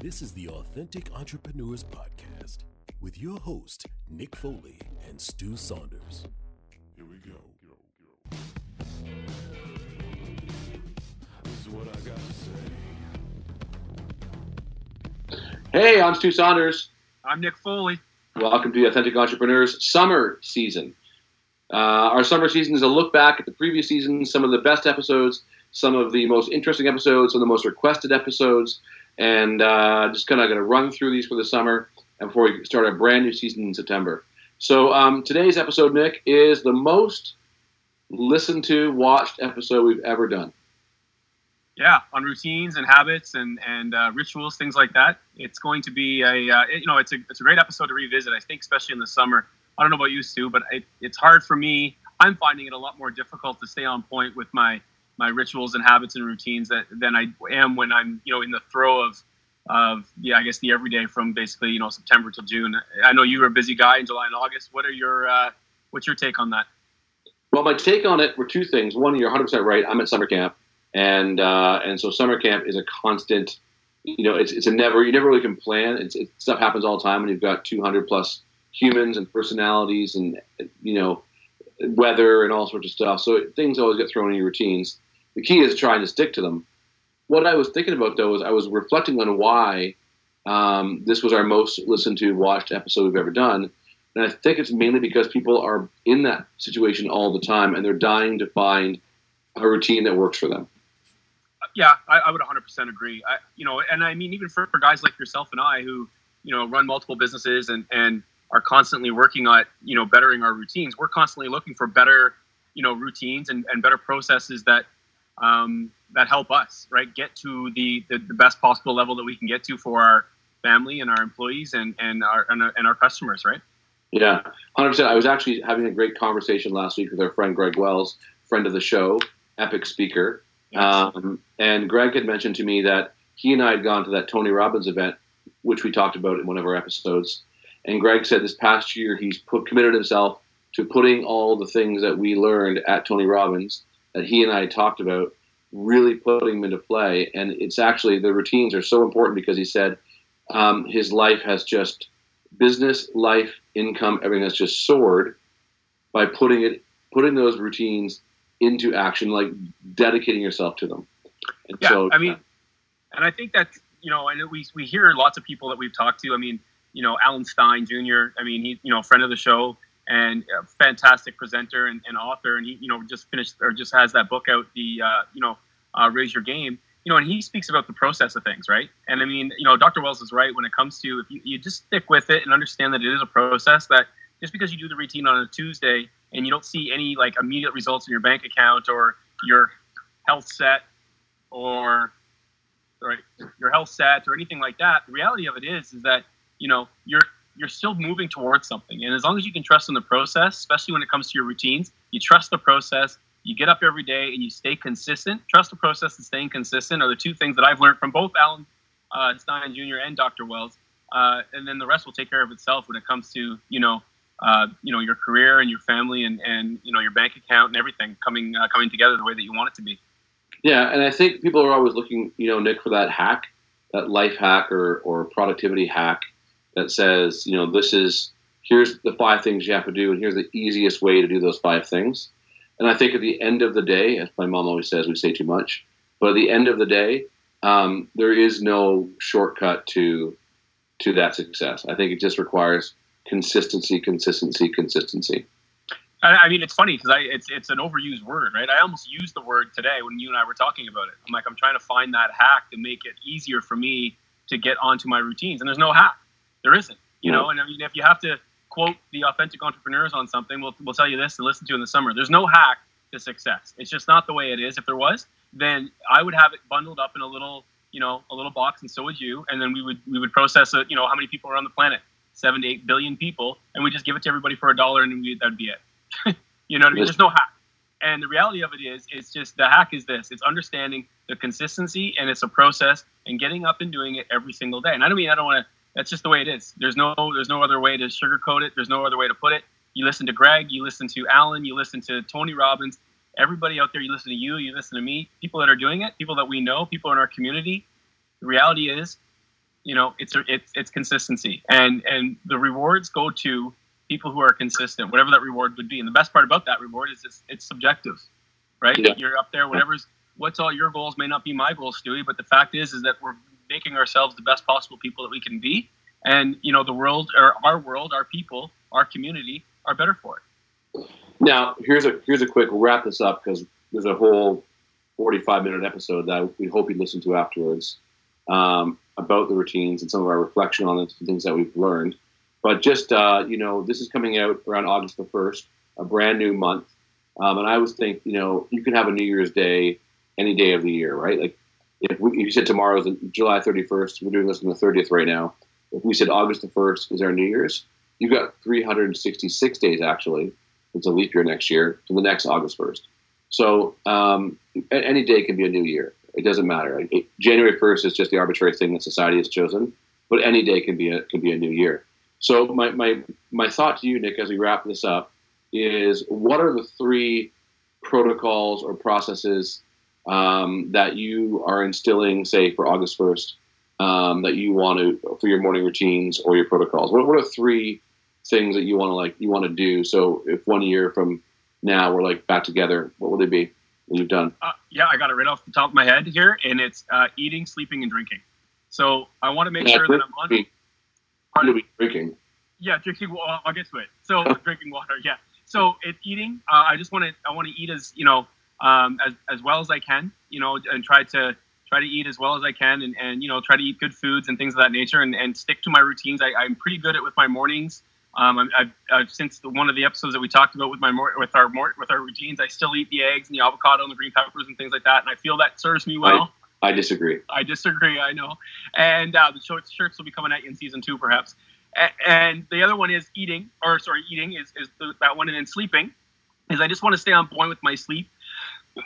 This is the Authentic Entrepreneurs Podcast with your host, Nick Foley and Stu Saunders. Here we go. This is what I got to say. Hey, I'm Stu Saunders. I'm Nick Foley. Welcome to the Authentic Entrepreneurs Summer Season. Uh, our summer season is a look back at the previous season, some of the best episodes, some of the most interesting episodes, some of the most requested episodes, and uh, just kind of going to run through these for the summer and before we start a brand new season in September. So um, today's episode, Nick, is the most listened to, watched episode we've ever done. Yeah, on routines and habits and and uh, rituals, things like that. It's going to be a uh, it- you know it's a it's a great episode to revisit. I think especially in the summer. I don't know about you, Stu, but it, it's hard for me. I'm finding it a lot more difficult to stay on point with my my rituals and habits and routines that than I am when I'm you know in the throw of of yeah I guess the everyday from basically you know September till June. I know you were a busy guy in July and August. What are your uh, what's your take on that? Well, my take on it were two things. One, you're 100% right. I'm at summer camp, and uh, and so summer camp is a constant. You know, it's, it's a never. You never really can plan. It's, it, stuff happens all the time, and you've got 200 plus humans and personalities, and you know, weather and all sorts of stuff. So things always get thrown in your routines. The key is trying to stick to them. What I was thinking about though is I was reflecting on why um, this was our most listened to, watched episode we've ever done. And I think it's mainly because people are in that situation all the time and they're dying to find a routine that works for them. Yeah, I, I would 100% agree. I, you know, and I mean, even for, for guys like yourself and I who, you know, run multiple businesses and, and are constantly working on, you know, bettering our routines, we're constantly looking for better, you know, routines and, and better processes that, um, that help us, right, get to the, the, the best possible level that we can get to for our family and our employees and, and, our, and, our, and our customers, right? Yeah, 100%. I was actually having a great conversation last week with our friend Greg Wells, friend of the show, epic speaker. Um, and Greg had mentioned to me that he and I had gone to that Tony Robbins event, which we talked about in one of our episodes. And Greg said this past year he's put, committed himself to putting all the things that we learned at Tony Robbins that he and I talked about, really putting them into play. And it's actually the routines are so important because he said um, his life has just business, life, income, everything has just soared by putting it, putting those routines into action, like dedicating yourself to them. And Yeah, so, I mean, and I think that you know, and we we hear lots of people that we've talked to. I mean, you know, Alan Stein Jr. I mean, he you know, a friend of the show and a fantastic presenter and, and author, and he you know just finished or just has that book out, the uh, you know, uh, Raise Your Game. You know, and he speaks about the process of things, right? And I mean, you know, Dr. Wells is right when it comes to if you, you just stick with it and understand that it is a process that just because you do the routine on a Tuesday and you don't see any like immediate results in your bank account or your health set or right, your health set or anything like that, the reality of it is is that you know you're you're still moving towards something, and as long as you can trust in the process, especially when it comes to your routines, you trust the process. You get up every day and you stay consistent. Trust the process and staying consistent are the two things that I've learned from both Alan uh, Stein Jr. and Dr. Wells. Uh, and then the rest will take care of itself when it comes to you know uh, you know your career and your family and, and you know your bank account and everything coming uh, coming together the way that you want it to be. yeah, and I think people are always looking, you know, Nick, for that hack, that life hack or, or productivity hack that says, you know, this is here's the five things you have to do, and here's the easiest way to do those five things. And I think at the end of the day, as my mom always says, we say too much. But at the end of the day, um, there is no shortcut to to that success. I think it just requires consistency, consistency, consistency. I, mean, it's funny because I it's it's an overused word, right? I almost used the word today when you and I were talking about it. I'm like, I'm trying to find that hack to make it easier for me to get onto my routines, and there's no hack. There isn't, you know. And I mean, if you have to quote the authentic entrepreneurs on something, we'll we'll tell you this to listen to in the summer. There's no hack to success. It's just not the way it is. If there was, then I would have it bundled up in a little, you know, a little box, and so would you. And then we would we would process it. You know, how many people are on the planet? Seven to eight billion people, and we just give it to everybody for a dollar, and we, that'd be it. you know what I mean? There's no hack. And the reality of it is, it's just the hack is this: it's understanding the consistency, and it's a process, and getting up and doing it every single day. And I don't mean I don't want to. That's just the way it is. There's no there's no other way to sugarcoat it. There's no other way to put it. You listen to Greg, you listen to Alan, you listen to Tony Robbins, everybody out there. You listen to you, you listen to me. People that are doing it, people that we know, people in our community. The reality is, you know, it's it's it's consistency, and and the rewards go to people who are consistent, whatever that reward would be. And the best part about that reward is it's, it's subjective, right? Yeah. You're up there, whatever's what's all your goals may not be my goals, Stewie, but the fact is is that we're making ourselves the best possible people that we can be, and you know, the world or our world, our people, our community are better for it. Now, here's a here's a quick wrap this up because there's a whole 45 minute episode that we hope you listen to afterwards um, about the routines and some of our reflection on it the things that we've learned. But just uh, you know, this is coming out around August the first, a brand new month, um, and I always think you know you can have a New Year's Day any day of the year, right? Like if, we, if you said tomorrow is July 31st, we're doing this on the 30th right now. If we said August the 1st is our New Year's, you've got 366 days actually. It's a leap year next year to the next August 1st. So um, any day can be a new year. It doesn't matter. Like, January 1st is just the arbitrary thing that society has chosen, but any day can be a can be a new year. So my, my my thought to you, Nick, as we wrap this up, is what are the three protocols or processes um, that you are instilling, say for August first, um, that you want to for your morning routines or your protocols? What, what are three things that you want to like you want to do? So if one year from now we're like back together, what will they be? That you've done? Uh, yeah, I got it right off the top of my head here, and it's uh, eating, sleeping, and drinking. So I want to make Yeah, sure that I'm on. drinking. What drinking? Yeah, drinking. Well, I'll get to it. So drinking water. Yeah. So it's eating. Uh, I just want to. I want to eat as you know, um, as as well as I can. You know, and try to try to eat as well as I can, and, and you know, try to eat good foods and things of that nature, and, and stick to my routines. I, I'm pretty good at with my mornings. Um, I've, I've since the, one of the episodes that we talked about with my mor- with our mor- with our routines, I still eat the eggs and the avocado and the green peppers and things like that, and I feel that serves me well. I disagree. I disagree. I know. And uh, the shorts, shirts will be coming at you in season two, perhaps. A- and the other one is eating, or sorry, eating is, is the, that one, and then sleeping. Is I just want to stay on point with my sleep.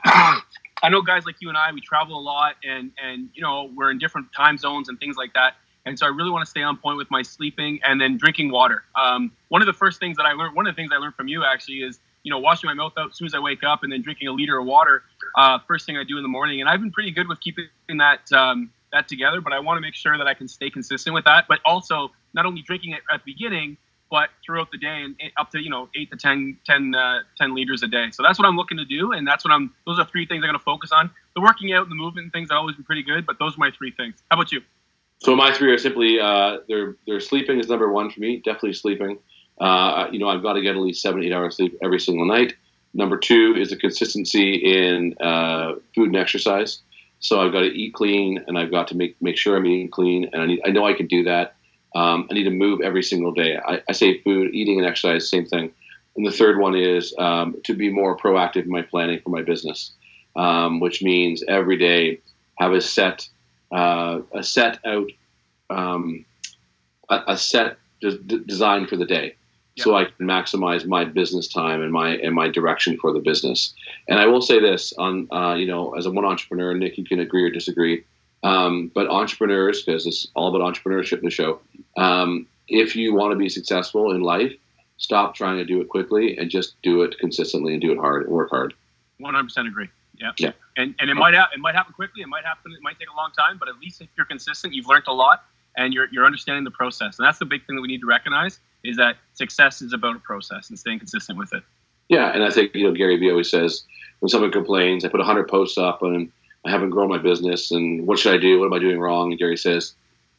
I know guys like you and I, we travel a lot, and and you know we're in different time zones and things like that. And so I really want to stay on point with my sleeping and then drinking water. Um, one of the first things that I learned, one of the things I learned from you actually is, you know, washing my mouth out as soon as I wake up and then drinking a liter of water uh, first thing I do in the morning. And I've been pretty good with keeping that um, that together, but I want to make sure that I can stay consistent with that. But also not only drinking it at the beginning, but throughout the day and up to you know eight to 10, 10, uh, 10 liters a day. So that's what I'm looking to do, and that's what I'm. Those are three things I'm going to focus on. The working out and the movement things have always been pretty good, but those are my three things. How about you? So my three are simply uh, they're they're sleeping is number one for me. Definitely sleeping. Uh, you know, I've got to get at least seven eight hours sleep every single night. Number two is the consistency in uh, food and exercise. So I've got to eat clean, and I've got to make make sure I'm eating clean, and I need I know I can do that. Um, I need to move every single day. I, I say food, eating, and exercise, same thing. And the third one is um, to be more proactive in my planning for my business, um, which means every day have a set uh, a set out um, a, a set d- d- design for the day, so I can maximize my business time and my and my direction for the business. And I will say this on uh, you know as a one entrepreneur, Nick, you can agree or disagree. Um, but entrepreneurs, because it's all about entrepreneurship in the show. Um, if you want to be successful in life, stop trying to do it quickly and just do it consistently and do it hard and work hard. One hundred percent agree. Yeah. Yeah. And and it might ha- it might happen quickly. It might happen. It might take a long time. But at least if you're consistent, you've learned a lot, and you're you're understanding the process. And that's the big thing that we need to recognize is that success is about a process and staying consistent with it. Yeah, and I think you know Gary Vee always says when someone complains, I put hundred posts up and I haven't grown my business, and what should I do? What am I doing wrong? And Gary says,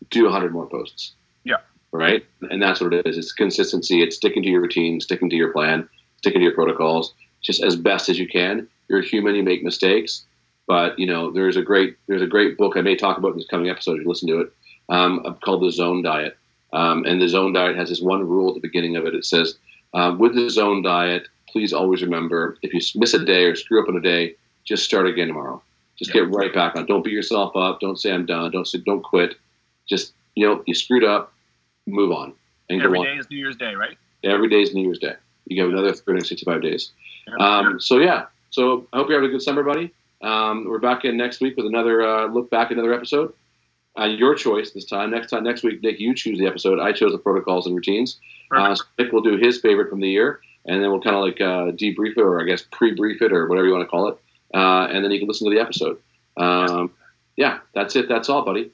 do hundred more posts. Yeah. Right, and that's what it is. It's consistency. It's sticking to your routine, sticking to your plan, sticking to your protocols, just as best as you can. You're a human. You make mistakes, but you know there's a great there's a great book I may talk about in this coming episode. If you listen to it, um, called the Zone Diet. Um, and the Zone Diet has this one rule at the beginning of it. It says, uh, with the Zone Diet, please always remember if you miss a day or screw up on a day, just start again tomorrow. Just Yeah. get right back on. Don't beat yourself up. Don't say I'm done. Don't say don't quit. Just you know you screwed up, move on and Every go on. day is New Year's Day, right? Every day is New Year's Day. You have another 365 days. Yeah. Um, so yeah. So I hope you're having a good summer, buddy. Um, we're back in next week with another uh, look back, another episode. Uh, your choice this time. Next time, next week, Nick, you choose the episode. I chose the protocols and routines. Uh, so Nick will do his favorite from the year, and then we'll kind of like uh, debrief it, or I guess pre-brief it, or whatever you want to call it. Uh, and then you can listen to the episode. Um, yeah, that's it. That's all, buddy.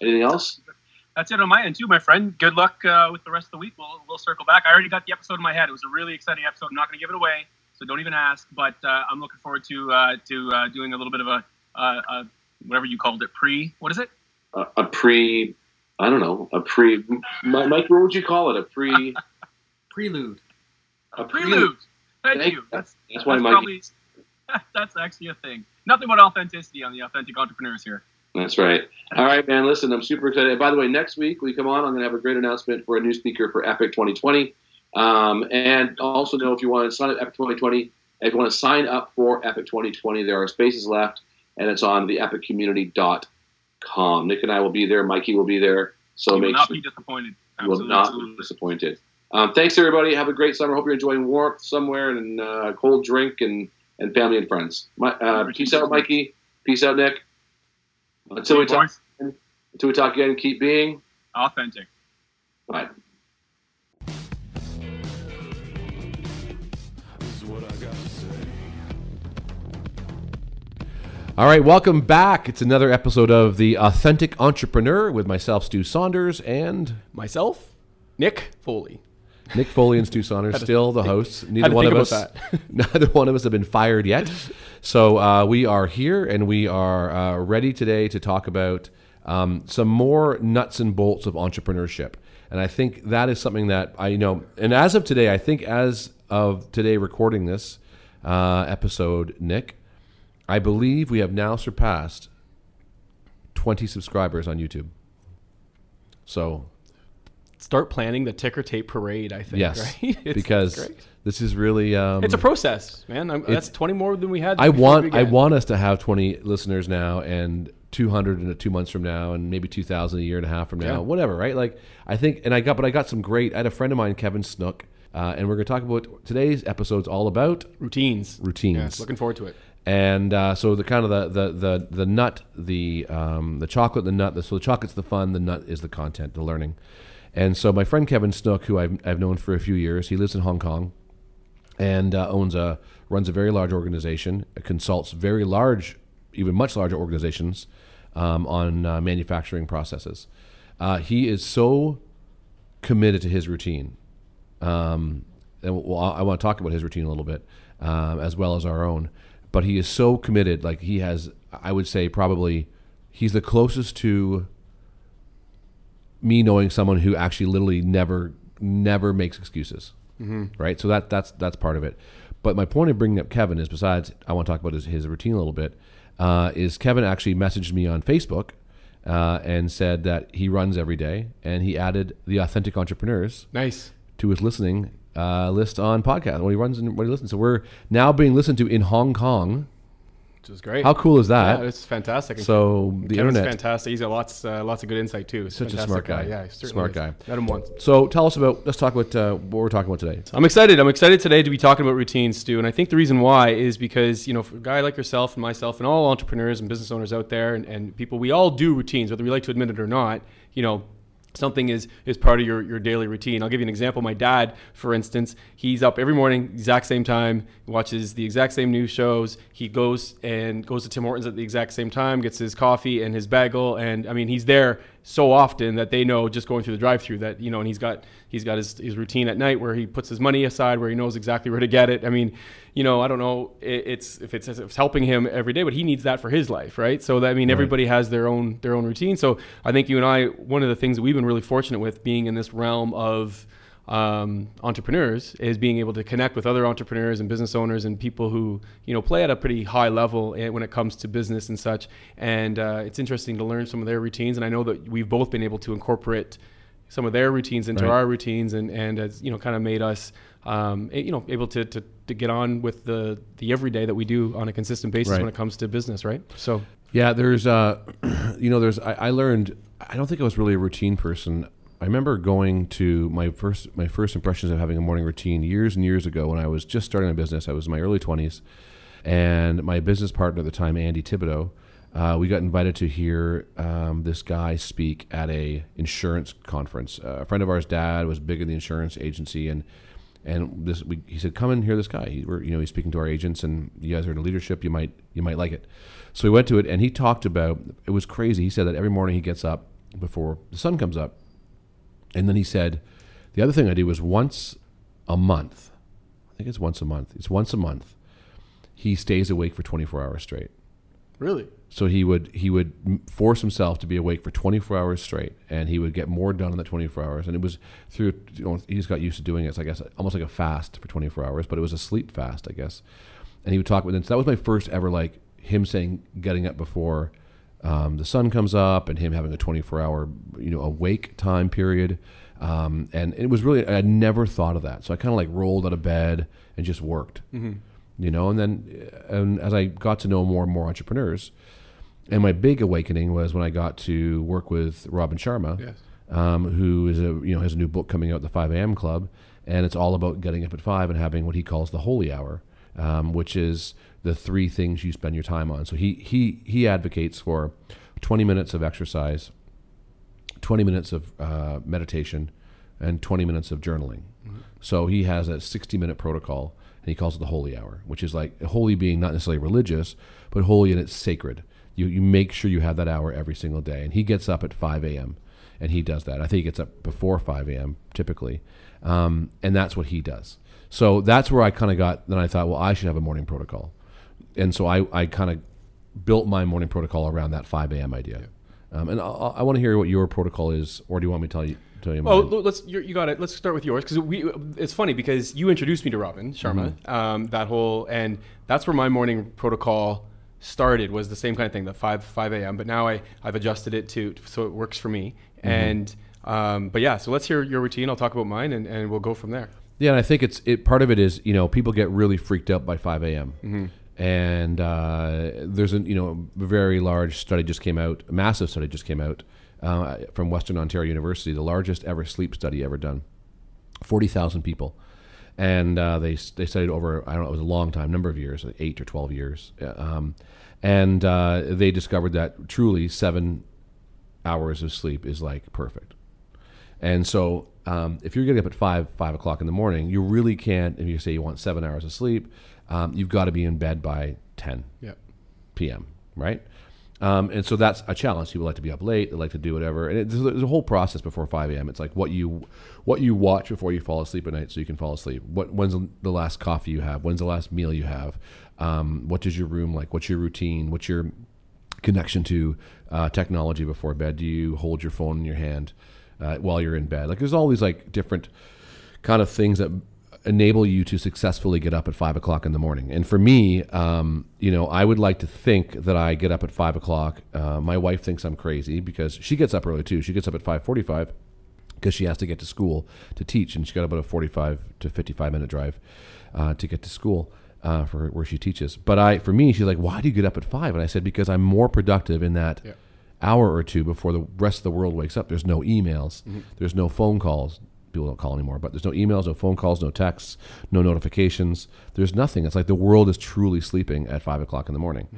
Anything else? that's it on my end too, my friend. Good luck uh, with the rest of the week. We'll, we'll circle back. I already got the episode in my head. It was a really exciting episode. I'm not going to give it away, so don't even ask. But uh, I'm looking forward to uh, to uh, doing a little bit of a, uh, a whatever you called it, pre. What is it? A, a pre, I don't know, a pre. Mike, what would you call it? A pre. Prelude. A Prelude. Thank, Thank you. you. That's That's why that's Mike. probably that's actually a thing. Nothing but authenticity on the authentic entrepreneurs here. That's right. All right, man. Listen, I'm super excited. By the way, next week we come on. I'm going to have a great announcement for a new speaker for Epic 2020. Um, and also know if you want to sign up Epic 2020, if you want to sign up for Epic 2020, there are spaces left, and it's on the epiccommunity.com. Nick and I will be there. Mikey will be there. So you will not sure be disappointed. you will Absolutely. not be disappointed. Um, thanks, everybody. Have a great summer. Hope you're enjoying warmth somewhere and uh, cold drink and, and family and friends. My, uh, peace out, Mikey. Peace out, Nick. Until we talk, boys, until we talk again, keep being. authentic. Bye. This is what I got to say. All right, welcome back. It's another episode of The Authentic Entrepreneur with myself, Stu Saunders, and Myself, Nick Foley. Nick Foley and Stu Saunders, still the hosts. Neither one of us, neither one of us have been fired yet. So uh, we are here, and we are uh, ready today to talk about um, some more nuts and bolts of entrepreneurship. And I think that is something that I you know. And as of today, I think as of today, recording this uh, episode, Nick, I believe we have now surpassed 20 subscribers on YouTube. So Start planning the ticker tape parade. I think. yes, right? Because this is really um, it's a process, man. I'm, that's 20 more than we had. I want I want us to have 20 listeners now and 200 in two months from now and maybe 2,000 a year and a half from now, Yeah. whatever, right? Like I think, and I got, but I got some great. I had a friend of mine, Kevin Snook, uh, and we're going to talk about today's episode's all about routines. routines. Yes, looking forward to it. and uh, so the kind of the the the, the nut, the um, the chocolate, the nut. The, so the chocolate's the fun, the nut is the content, the learning. And so my friend Kevin Snook, who I've, I've known for a few years, he lives in Hong Kong, and uh, owns a runs a very large organization, consults very large, even much larger organizations um, on uh, manufacturing processes. Uh, he is so committed to his routine um, and I want to talk about his routine a little bit, um, as well as our own. But he is so committed. Like he has, I would say, probably he's the closest to me knowing someone who actually literally never, never makes excuses. Mm-hmm. Right. So that that's that's part of it. But my point of bringing up Kevin is, besides, I want to talk about his, his routine a little bit. Uh, is Kevin actually messaged me on Facebook uh, and said that he runs every day, and he added the authentic entrepreneurs Nice. to his listening uh, list on podcast when he runs and when he listens. So we're now being listened to in Hong Kong. Which is great. How cool is Yeah, that? it's fantastic. And so the Kevin's internet. fantastic. He's got lots, uh, lots of good insight too. Such a smart guy. Yeah, he certainly Smart is. guy. Met him once. So tell us about. Let's talk about uh, what we're talking about today. I'm excited. I'm excited today to be talking about routines, Stu. And I think the reason why is because, you know, for a guy like yourself and myself and all entrepreneurs and business owners out there and, and people, we all do routines, whether we like to admit it or not. You know, something is is part of your, your daily routine. I'll give you an example. My dad, for instance, he's up every morning, exact same time, watches the exact same news shows. He goes and goes to Tim Hortons at the exact same time, gets his coffee and his bagel, and I mean he's there so often that they know just going through the drive-through that you know, and he's got he's got his, his routine at night where he puts his money aside, where he knows exactly where to get it. I mean, you know, I don't know it, it's if it's if it's helping him every day, but he needs that for his life, right? So that I mean, everybody has their own their own routine. So I think you and I, one of the things that we've been really fortunate with being in this realm of um, entrepreneurs is being able to connect with other entrepreneurs and business owners and people who you know play at a pretty high level eh, when it comes to business and such. And uh, it's interesting to learn some of their routines. And I know that we've both been able to incorporate some of their routines into Right. our routines, and and has you know kind of made us um, you know able to, to to get on with the the everyday that we do on a consistent basis Right. when it comes to business, right? So Yeah, there's, uh, you know, there's. I, I learned. I don't think I was really a routine person. I remember going to my first my first impressions of having a morning routine years and years ago when I was just starting a business. I was in my early twenties, and my business partner at the time, Andy Thibodeau, uh, we got invited to hear um, this guy speak at a insurance conference. Uh, a friend of ours' dad was big in the insurance agency, and and this we, he said, "Come and hear this guy. He, we're, you know, he's speaking to our agents, and you guys are in leadership. You might you might like it." So we went to it, and he talked about it was crazy. He said that every morning he gets up before the sun comes up. And then he said, the other thing I do is once a month. I think it's once a month. It's once a month. He stays awake for 24 hours straight. Really? So he would he would force himself to be awake for 24 hours straight, and he would get more done in that 24 hours. And it was through you know, he just got used to doing it. So I guess almost like a fast for 24 hours, but it was a sleep fast, I guess. And he would talk with. And so that was my first ever like him saying getting up before um, the sun comes up, and him having a 24 hour you know awake time period. Um, and it was really I had never thought of that. So I kind of like rolled out of bed and just worked you know and then and as i got to know more and more entrepreneurs and my big awakening was when i got to work with robin sharma Yes. um, who is a you know has a new book coming out the 5 a.m club and it's all about getting up at 5 and having what he calls the holy hour um, which is the three things you spend your time on so he he he advocates for 20 minutes of exercise 20 minutes of uh, meditation and 20 minutes of journaling. So he has a 60 minute protocol and he calls it the holy hour, which is like holy being not necessarily religious, but holy and it's sacred. You, you make sure you have that hour every single day. And he gets up at 5 a.m. and he does that. I think he gets up before 5 a.m. typically. Um, and that's what he does. So that's where I kind of got, then I thought, well, I should have a morning protocol. And so I, I kind of built my morning protocol around that 5 a.m. idea. Um, and I, I want to hear what your protocol is, or do you want me to tell you? Tell you Oh, mine? let's you you got it. Let's start with yours because we. It's funny because you introduced me to Robin Sharma. Mm-hmm. Um, that whole and that's where my morning protocol started was the same kind of thing, the five five a.m. But now I I've adjusted it to so it works for me. Mm-hmm. And um, but yeah, so let's hear your routine. I'll talk about mine and, and we'll go from there. Yeah, and I think it's it. Part of it is you know people get really freaked out by 5 a.m. And uh, there's a you know a very large study just came out, a massive study just came out uh, from Western Ontario University, the largest ever sleep study ever done, forty thousand people, and uh, they they studied over I don't know it was a long time, number of years, like eight or twelve years, um, and uh, they discovered that truly seven hours of sleep is like perfect. And so, um, if you're getting up at five five o'clock in the morning, you really can't. If you say you want seven hours of sleep, um, you've got to be in bed by ten Yeah. p.m. Right? Um, and so that's a challenge. People like to be up late. They like to do whatever. And it, there's, a- whole process before 5 a.m. It's like what you what you watch before you fall asleep at night, so you can fall asleep. What when's the last coffee you have? When's the last meal you have? Um, what does your room like? What's your routine? What's your connection to uh, technology before bed? Do you hold your phone in your hand uh, while you're in bed? Like there's all these like different kind of things that enable you to successfully get up at five o'clock in the morning. And for me, um, you know, I would like to think that I get up at five o'clock. Uh, my wife thinks I'm crazy because she gets up early too. She gets up at five forty-five because she has to get to school to teach, and she's got about a forty-five to fifty-five minute drive uh, to get to school. Uh, for where she teaches, but I, for me, she's like, "Why do you get up at 5? And I said, "Because I'm more productive in that Yeah. Hour or two before the rest of the world wakes up. There's no emails, there's no phone calls. People don't call anymore, but there's no emails, no phone calls, no texts, no notifications. There's nothing. It's like the world is truly sleeping at five o'clock in the morning.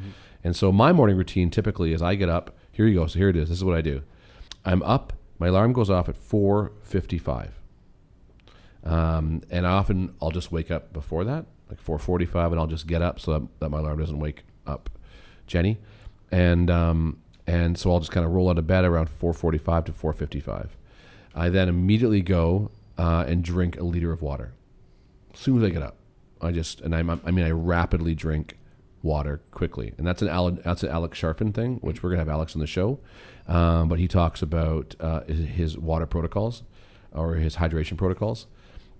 And so my morning routine typically is I get up. Here you go. So here it is. This is what I do. I'm up. My alarm goes off at 4:55. Um, and often I'll just wake up before that, like 4:45, and I'll just get up so that, that my alarm doesn't wake up Jenny, and um, and so I'll just kind of roll out of bed around 4:45 to 4:55. I then immediately go uh, and drink a liter of water. As soon as I get up, I just and I'm, I mean I rapidly drink water quickly, and that's an that's an Alex Charfen thing, which we're gonna have Alex on the show, um, but he talks about uh, his, his water protocols or his hydration protocols.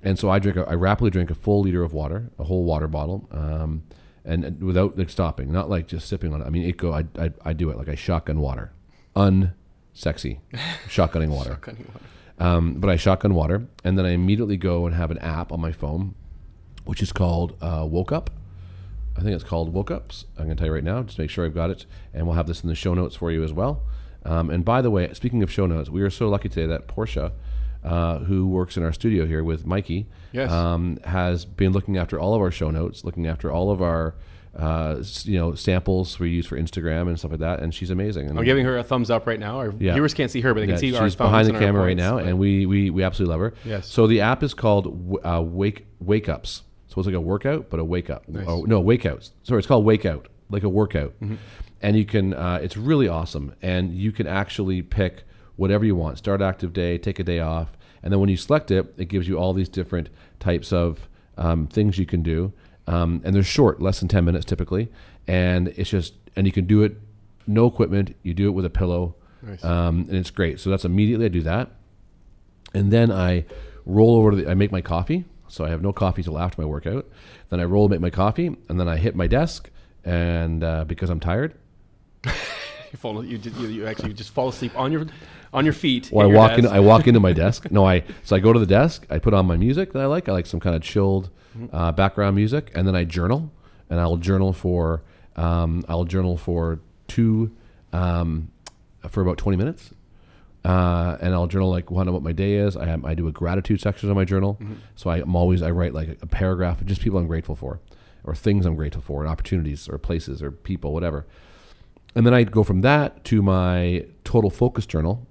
And so I drink. A, I rapidly drink a full liter of water, a whole water bottle, um, and, and without like stopping, not like just sipping on it. I mean, it go. I, I, I do it like I shotgun water, unsexy, shotgunning water. Cutting water. Um, but I shotgun water, and then I immediately go and have an app on my phone, which is called uh, Woke Up. I think it's called Woke Ups. I'm going to tell you right now, just make sure I've got it, and we'll have this in the show notes for you as well. Um, and by the way, speaking of show notes, we are so lucky today that Portia, uh, who works in our studio here with Mikey, Yes. um, has been looking after all of our show notes, looking after all of our uh, you know samples we use for Instagram and stuff like that. And she's amazing. And I'm giving her a thumbs up right now. Our Yeah. viewers can't see her, but they yeah, can see our she's thumbs behind the camera right now, and we, we we absolutely love her. Yes. So the app is called uh, Wake Wake Ups. So it's like a workout, but a wake up. Nice. Oh, no, wake outs. Sorry, it's called Wake Out, like a workout. Mm-hmm. And you can. Uh, it's really awesome, and you can actually pick whatever you want. Start active day, take a day off, and then when you select it, it gives you all these different types of um, things you can do. Um, and they're short, less than 10 minutes typically. And it's just, and you can do it no equipment. You do it with a pillow. Nice. Um, and it's great. So that's immediately I do that. And then I roll over to the, I make my coffee. So I have no coffee till after my workout. Then I roll, make my coffee, and then I hit my desk. And uh, because I'm tired, You fall. You, you, you actually just fall asleep on your on your feet. Well, I walk in. I walk into my desk. No, I so I go to the desk. I put on my music that I like. I like some kind of chilled uh, background music, and then I journal. And I'll journal for um, I'll journal for two um, for about twenty minutes. Uh, and I'll journal like one of what my day is. I have, I do a gratitude section on my journal, so I, I'm always I write like a paragraph of just people I'm grateful for, or things I'm grateful for, and opportunities, or places, or people, whatever. And then I go from that to my total focus journal,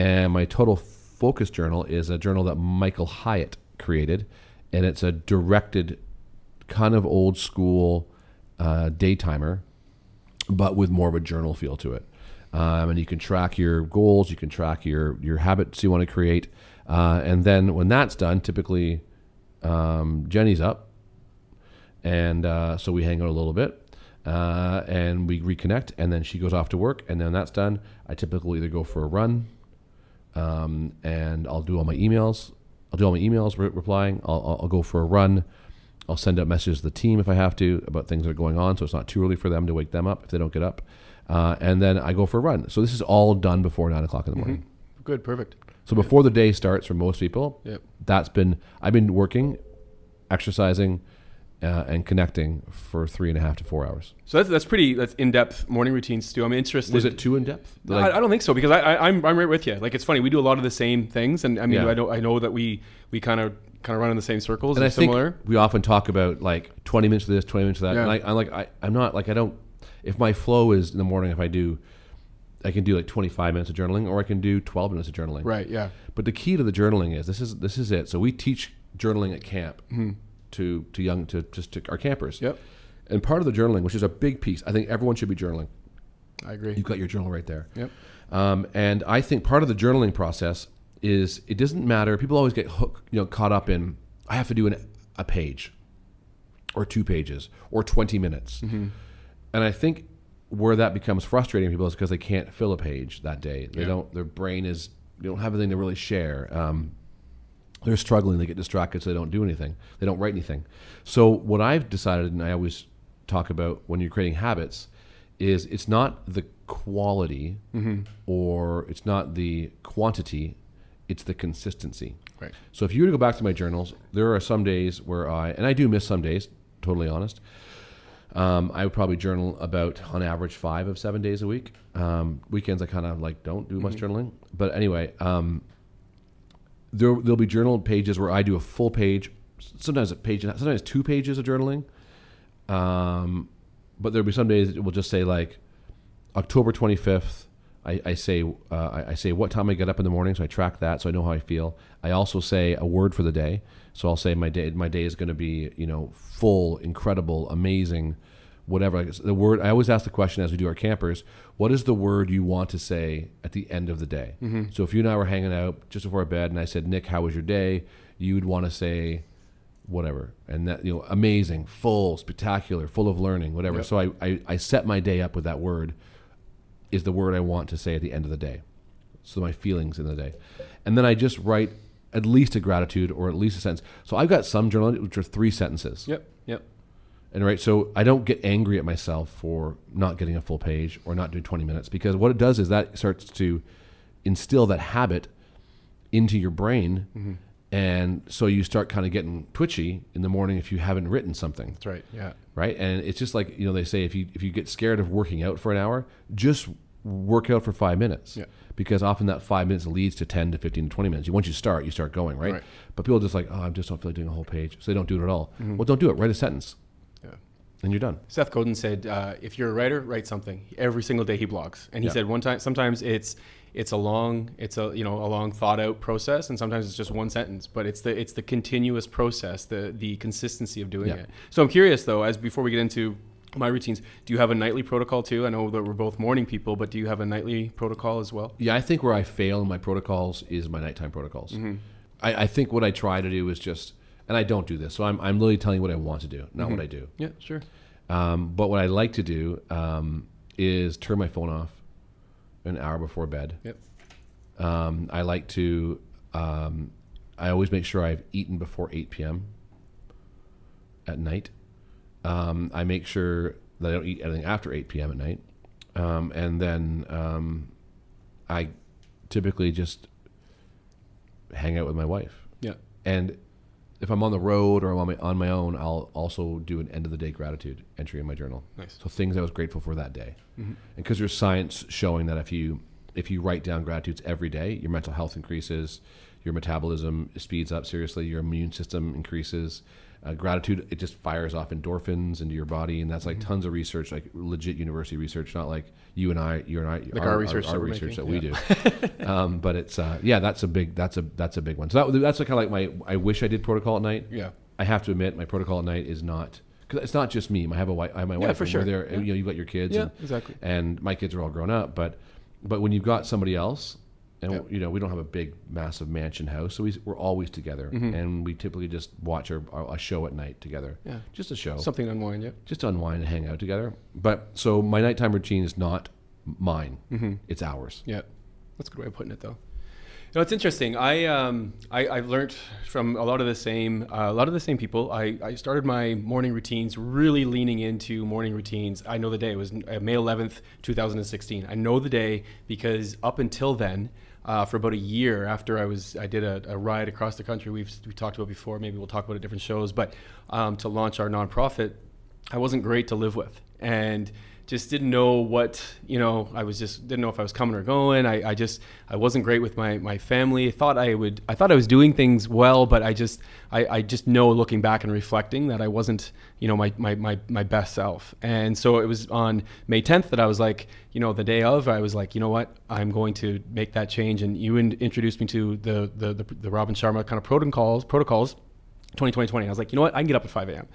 and my total focus journal is a journal that Michael Hyatt created, and it's a directed, kind of old school uh, daytimer, but with more of a journal feel to it. Um, and you can track your goals, you can track your your habits you want to create, uh, and then when that's done, typically um, Jenny's up, and uh, so we hang out a little bit, uh, and we reconnect, and then she goes off to work, and then that's done. I typically either go for a run, um, and I'll do all my emails. I'll do all my emails re- replying. I'll, I'll, go for a run. I'll send out messages to the team if I have to about things that are going on, so it's not too early for them to wake them up if they don't get up. Uh, and then I go for a run. So this is all done before nine o'clock in the morning. Good. Perfect. So before the day starts for most people, Yep. that's been I've been working, exercising, uh, and connecting for three and a half to four hours. So that's that's pretty that's in depth morning routines, Stu. I'm interested. Was it too in depth? No, I, I don't think so because I, I I'm I'm right with you. Like it's funny we do a lot of the same things, and I mean Yeah. I know I know that we we kind of kind of run in the same circles and and similar. we often talk about like 20 minutes of this, 20 minutes of that. Yeah. And I, I'm like, I, I'm not like, I don't, if my flow is in the morning, if I do, I can do like 25 minutes of journaling or I can do 12 minutes of journaling. Right. Yeah. But the key to the journaling is this is, this is it. So we teach journaling at camp to, to young, to just to our campers. Yep. And part of the journaling, which is a big piece, I think everyone should be journaling. I agree. You've got your journal right there. Yep. Um, and I think part of the journaling process is it doesn't matter. People always get hooked, you know, caught up in I have to do an, a page, or two pages, or twenty minutes. Mm-hmm. And I think where that becomes frustrating to people is because they can't fill a page that day. They Yeah. don't. Their brain is they don't have anything to really share. Um, they're struggling. They get distracted, so they don't do anything. They don't write anything. So what I've decided, and I always talk about when you're creating habits, is it's not the quality or it's not the quantity, it's the consistency. Right. So if you were to go back to my journals, there are some days where I, and I do miss some days, totally honest. Um, I would probably journal about, on average, five of seven days a week. Um, weekends, I kind of like don't do much journaling. But anyway, um, there there'll be journal pages where I do a full page, sometimes a page, sometimes two pages of journaling. Um, but there'll be some days it will just say like October twenty fifth. I, I say uh, I, I say what time I get up in the morning, so I track that, so I know how I feel. I also say a word for the day, so I'll say my day my day is going to be you know full, incredible, amazing, whatever. The word I always ask the question as we do our campers: What is the word you want to say at the end of the day? Mm-hmm. So if you and I were hanging out just before bed, and I said, Nick, how was your day? You would want to say whatever and that you know amazing full spectacular full of learning whatever Yep. so I, I i set my day up with that word is the word i want to say at the end of the day so my feelings in the day and then i just write at least a gratitude or at least a sentence so i've got some journal which are three sentences Yep. Yep. And right so i don't get angry at myself for not getting a full page or not doing 20 minutes because what it does is that starts to instill that habit into your brain mm-hmm. and so you start kind of getting twitchy in the morning if you haven't written something That's right. Yeah. right and it's just like you know they say if you if you get scared of working out for an hour just work out for five minutes Yeah. because often that five minutes leads to 10 to 15 to 20 minutes You once you start you start going right, Right. but people are just like oh i just don't feel like doing a whole page so they don't do it at all mm-hmm. well don't do it write a sentence. And you're done Seth Godin said, uh, "If you're a writer, write something." Every single day he blogs, and he Yeah. said one time, sometimes it's it's a long, it's a you know a long thought out process, and sometimes it's just one sentence. But it's the it's the continuous process, the the consistency of doing Yeah. it. So I'm curious though, as before we get into my routines. Do you have a nightly protocol too? I know that we're both morning people, but do you have a nightly protocol as well? Yeah, I think where I fail in my protocols is my nighttime protocols. Mm-hmm. I, I think what I try to do is just, and I don't do this, so I'm, I'm literally telling you what I want to do, not what I do. Yeah, sure. Um, but what I like to do um, is turn my phone off an hour before bed. Yep. Um, I like to. Um, I always make sure I've eaten before 8 p.m. at night. Um, I make sure that I don't eat anything after 8 p.m. at night, um, and then um, I typically just hang out with my wife. Yeah. And if I'm on the road or I'm on my, on my own, I'll also do an end of the day gratitude entry in my journal. Nice. So things I was grateful for that day. Mm-hmm. And because there's science showing that if you if you write down gratitudes every day, your mental health increases, your metabolism speeds up seriously, your immune system increases. Uh, gratitude it just fires off endorphins into your body, and that's like tons of research, like legit university research, not like you and I, you and I, Like our research that we're research that we do. um, but it's uh, yeah, that's a big that's a that's a big one. So that, that's kind of like my I wish I did protocol at night. Yeah. I have to admit my protocol at night is not because it's not just me. I have a wife. I have my wife. for and sure. There. Yeah. You know, you've got your kids. Yeah, and, exactly. And my kids are all grown up, but but when you've got somebody else, and Yeah. you know, we don't have a big, massive mansion house, so we, we're always together, and we typically just watch our, our, a show at night together. Mm-hmm. Yeah. just a show, Something to unwind. Yeah. just to unwind and hang out together. But so my nighttime routine is not mine; Mm-hmm. it's ours. Yeah, that's a good way of putting it, though. You know, it's interesting. I um, I I've learned from a lot of the same uh, a lot of the same people. I, I started my morning routines really leaning into morning routines. I know the day it was uh, May 11th, 2016. I know the day because up until then. Uh, for about a year after I was, I did a, a ride across the country. We've we talked about before. Maybe we'll talk about it different shows. But um, to launch our nonprofit, I wasn't great to live with, and just didn't know what you know. I was just didn't know if I was coming or going. I, I just I wasn't great with my my family. I thought I would. I thought I was doing things well, but I just I, I just know looking back and reflecting that I wasn't you know my, my my my best self. And so it was on May 10th that I was like you know the day of I was like you know what I'm going to make that change. And you introduced me to the the the, the Robin Sharma kind of protocols protocols 20, 2020. I was like, you know what? I can get up at 5 a.m.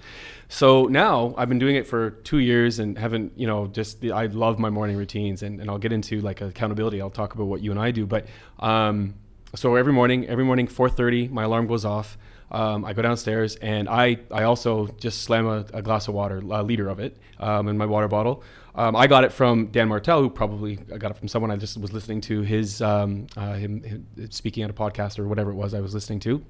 So now I've been doing it for two years and haven't, you know, just the, I love my morning routines and, and I'll get into like accountability. I'll talk about what you and I do. But um, so every morning, every morning, 4.30, my alarm goes off. Um, I go downstairs and I, I also just slam a, a glass of water, a liter of it um, in my water bottle. Um, I got it from Dan Martell, who probably I got it from someone I just was listening to his, um, uh, him, him speaking at a podcast or whatever it was I was listening to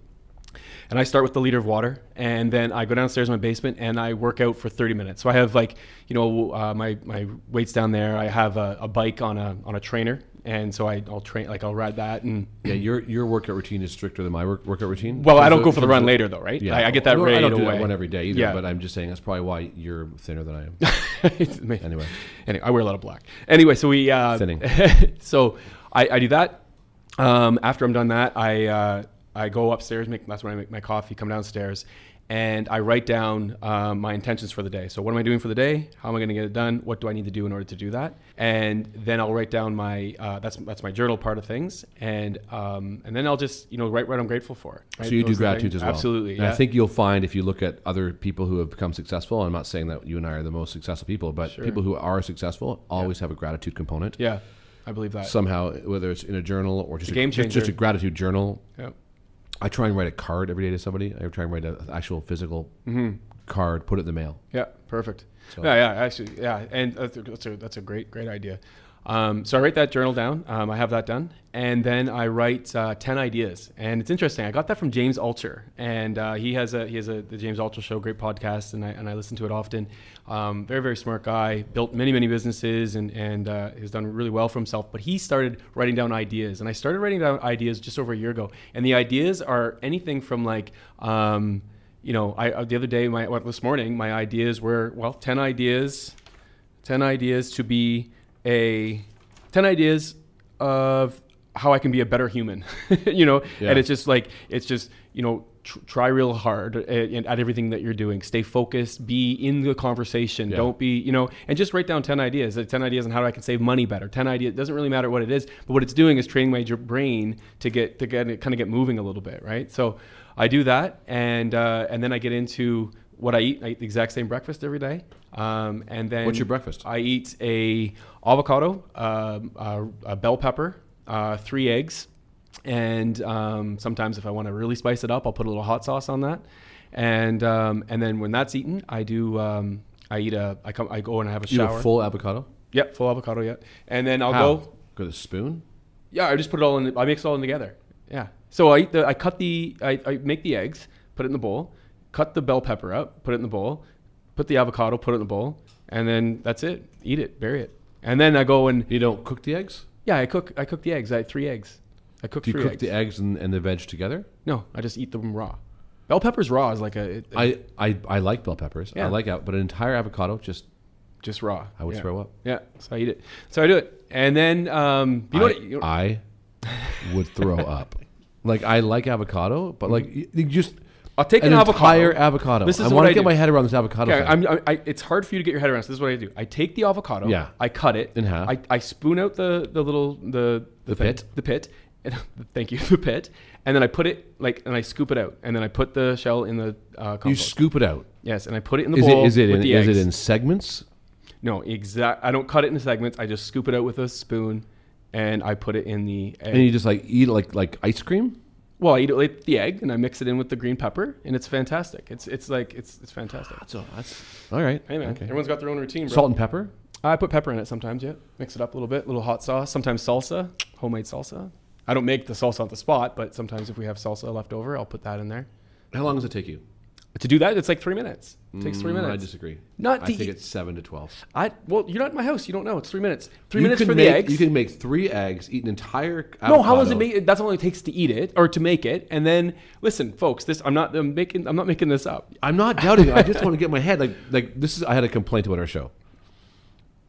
and I start with the liter of water, and then I go downstairs in my basement and I work out for 30 minutes. So I have like, you know, uh, my my weights down there. I have a, a bike on a on a trainer, and so I, I'll train like I'll ride that. And Yeah, your your workout routine is stricter than my work, workout routine. well, I don't go for the run later though, right? Yeah, I, I get that Well, I don't do away. that one every day either, Yeah. but I'm just saying that's probably why you're thinner than I am. Anyway. anyway, I wear a lot of black. Anyway, so we uh, Thinning. so I, I do that. Um, after I'm done that, I uh, I go upstairs. Make that's when I make my coffee. Come downstairs, and I write down um, my intentions for the day. So what am I doing for the day? How am I going to get it done? What do I need to do in order to do that? And then I'll write down my uh, that's that's my journal part of things, and um, and then I'll just you know write what I'm grateful for. right? So you do Those the gratitude things. as well. Absolutely. And yeah. I think you'll find if you look at other people who have become successful. I'm not saying that you and I are the most successful people, but Sure. people who are successful always have a gratitude component. yeah, I believe that. Somehow, whether it's in a journal or just a game just, just a gratitude journal. yeah. I try and write a card every day to somebody. I try and write an actual physical mm-hmm. card, put it in the mail. Yeah, perfect. So- Yeah, yeah, actually, yeah, and that's a, that's a great, great idea. Um, so I write that journal down. Um, I have that done, and then I write uh, ten ideas. And it's interesting. I got that from James Altucher, and uh, he has a he has a the James Altucher Show, great podcast, and I and I listen to it often. Um, very very smart guy, built many many businesses, and and uh, has done really well for himself. But he started writing down ideas, and I started writing down ideas just over a year ago. And the ideas are anything from like. Um, you know, I uh, the other day, my well, this morning, my ideas were well, ten ideas, ten ideas to be a, ten ideas of how I can be a better human. you know, Yeah. and it's just like it's just you know tr- try real hard at, at everything that you're doing. Stay focused. Be in the conversation. Yeah. Don't be you know, and just write down ten ideas. Like ten ideas on how I can save money better. Ten ideas. It doesn't really matter what it is, but what it's doing is training my j- brain to get to get kind of get moving a little bit, right? So I do that, and uh, and then I get into what I eat. I eat the exact same breakfast every day. Um, and then What's your breakfast? I eat a avocado, um, a, a bell pepper, uh, three eggs, and um, sometimes if I want to really spice it up, I'll put a little hot sauce on that. And um, and then when that's eaten, I do um, I eat a I come I go and I have a You shower. know, full avocado. Yep, full avocado. Yeah, and then I'll How? go. With a spoon. Yeah, I just put it all in. I mix it all in together. Yeah. So I eat the. I cut the. I, I make the eggs, put it in the bowl, cut the bell pepper up, put it in the bowl, put the avocado, put it in the bowl, and then that's it. Eat it, bury it, and then I go and You don't cook the eggs. yeah, I cook. I cook the eggs. I had three eggs. I cook Do you three cook eggs. the eggs and, and the veg together? No, I just eat them raw. Bell peppers raw is like a. it- I, I, I like bell peppers. Yeah. I like out, but an entire avocado just just raw. I would yeah. throw up. Yeah, so I eat it. So I do it, and then um, you know I, what? You know, I would throw up. Like I like avocado, but like you, you just I'll take an an avocado. entire avocado. This is I want to get do. my head around this avocado. Yeah, thing. I'm, I, it's hard for you to get your head around. So this is what I do. I take the avocado. Yeah. I cut it In half. I, I spoon out the the little the The thing- pit? The pit. And, thank you. The pit. And then I put it like and I scoop it out. And then I put the shell in the uh, you scoop it out. yes, and I put it in the Is bowl it is it in, the is it in segments? No, exact. I don't cut it into segments. I just scoop it out with a spoon, and I put it in the egg. And you just like eat it like like ice cream? Well, I eat it with the egg, and I mix it in with the green pepper, and it's fantastic. It's it's like it's it's fantastic. So that's all right. Hey man, Okay. everyone's got their own routine, bro. Salt and pepper. I put pepper in it sometimes, yeah. Mix it up a little bit, A little hot sauce, sometimes salsa, homemade salsa. I don't make the salsa on the spot, but sometimes if we have salsa left over, I'll put that in there. How long does it take you? To do that, it's like three minutes. It takes three Mm, minutes. I disagree. Not I to think eat- it's seven to twelve. I well, you're not in my house. You don't know. It's three minutes. Three You minutes for make, the eggs. You can make three eggs, eat an entire. no, how long does avocado. it make? That's all it takes to eat it or to make it. And then listen, folks, this I'm not I'm making I'm not making this up. I'm not doubting. it. I just want to get my head like like this is. I had a complaint about our show.